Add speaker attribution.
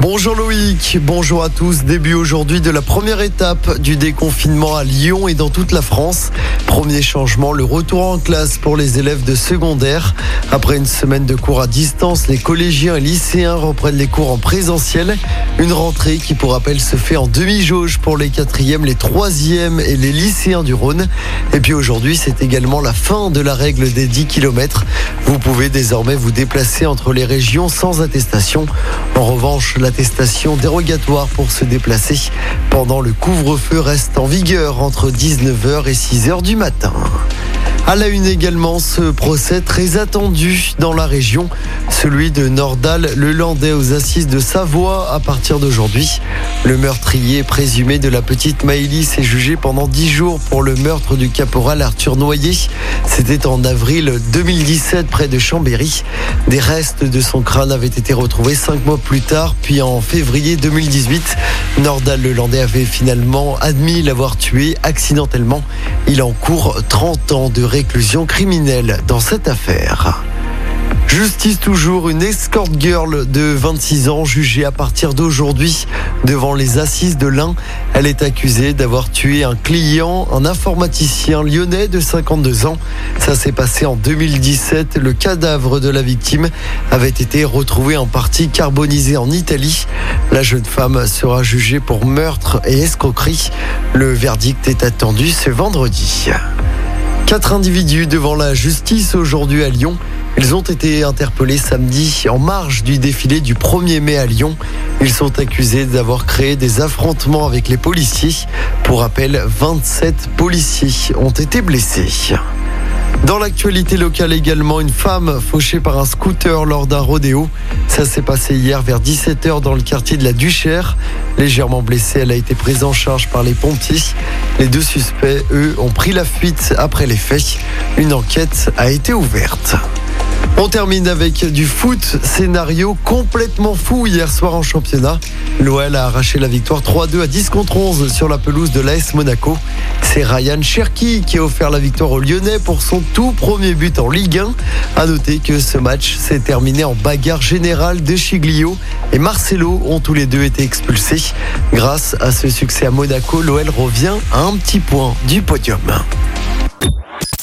Speaker 1: Bonjour Loïc, bonjour à tous. Début aujourd'hui de la première étape du déconfinement à Lyon et dans toute la France. Premier changement, le retour en classe pour les élèves de secondaire. Après une semaine de cours à distance, les collégiens et lycéens reprennent les cours en présentiel. Une rentrée qui, pour rappel, se fait en demi-jauge pour les quatrièmes, les troisièmes et les lycéens du Rhône. Et puis aujourd'hui, c'est également la fin de la règle des 10 km. Vous pouvez désormais vous déplacer entre les régions sans attestation. En revanche, l'attestation dérogatoire pour se déplacer pendant le couvre-feu reste en vigueur entre 19h et 6h du matin. À la une également, ce procès très attendu dans la région, celui de Nordal, le Landais aux assises de Savoie à partir d'aujourd'hui. Le meurtrier présumé de la petite Maëlys est jugé pendant dix jours pour le meurtre du caporal Arthur Noyer. C'était en avril 2017 près de Chambéry. Des restes de son crâne avaient été retrouvés cinq mois plus tard, puis en février 2018, Nordal le Landais avait finalement admis l'avoir tué accidentellement. Il encourt 30 ans de réclusion criminelle dans cette affaire. Justice toujours, une escort girl de 26 ans jugée à partir d'aujourd'hui devant les assises de l'Ain. Elle est accusée d'avoir tué un client, un informaticien lyonnais de 52 ans. Ça s'est passé en 2017. Le cadavre de la victime avait été retrouvé en partie carbonisé en Italie. La jeune femme sera jugée pour meurtre et escroquerie. Le verdict est attendu ce vendredi. Quatre individus devant la justice aujourd'hui à Lyon. Ils ont été interpellés samedi en marge du défilé du 1er mai à Lyon. Ils sont accusés d'avoir créé des affrontements avec les policiers. Pour rappel, 27 policiers ont été blessés. Dans l'actualité locale également, une femme fauchée par un scooter lors d'un rodéo. Ça s'est passé hier vers 17h dans le quartier de la Duchère. Légèrement blessée, elle a été prise en charge par les pompiers. Les deux suspects, eux, ont pris la fuite après les faits. Une enquête a été ouverte. On termine avec du foot, scénario complètement fou hier soir en championnat. L'OL a arraché la victoire 3-2 à 10 contre 11 sur la pelouse de l'AS Monaco. C'est Ryan Cherki qui a offert la victoire aux Lyonnais pour son tout premier but en Ligue 1. A noter que ce match s'est terminé en bagarre générale de Chiglio et Marcelo ont tous les deux été expulsés. Grâce à ce succès à Monaco, l'OL revient à un petit point du podium.